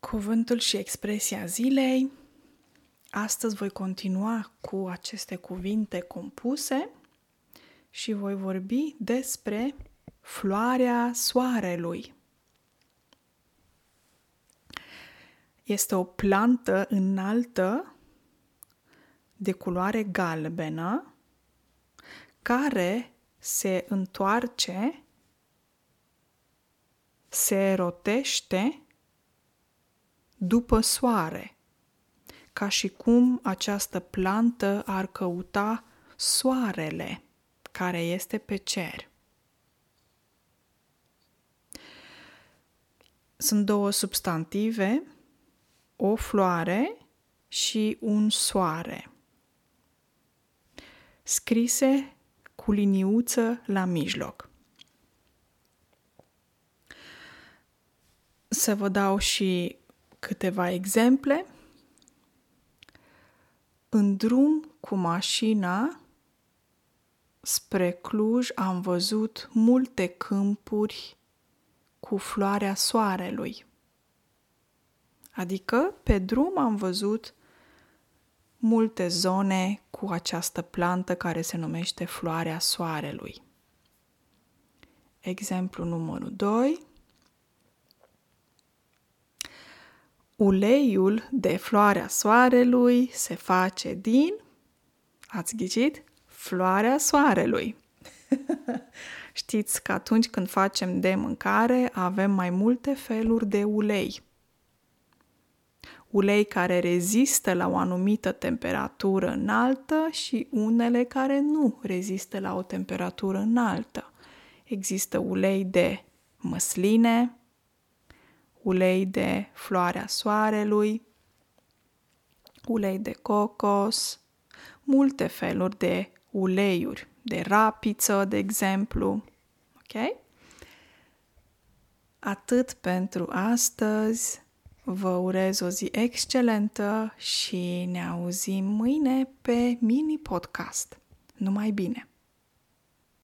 Cuvântul și expresia zilei. Astăzi voi continua cu aceste cuvinte compuse și voi vorbi despre floarea soarelui. Este o plantă înaltă de culoare galbenă care se întoarce, se rotește după soare, ca și cum această plantă ar căuta soarele care este pe cer. Sunt două substantive, o floare și un soare, scrise cu liniuță la mijloc. Să vă dau și câteva exemple. În drum cu mașina spre Cluj am văzut multe câmpuri cu floarea soarelui. Adică pe drum am văzut multe zone cu această plantă care se numește floarea soarelui. Exemplu numărul 2. Uleiul de floarea soarelui se face din, ați ghicit, floarea soarelui. Știți că atunci când facem de mâncare avem mai multe feluri de ulei. Ulei care rezistă la o anumită temperatură înaltă și unele care nu rezistă la o temperatură înaltă. Există ulei de măsline, ulei de floarea soarelui, ulei de cocos, multe feluri de uleiuri, de rapiță, de exemplu. Ok? Atât pentru astăzi. Vă urez o zi excelentă și ne auzim mâine pe mini podcast. Numai bine!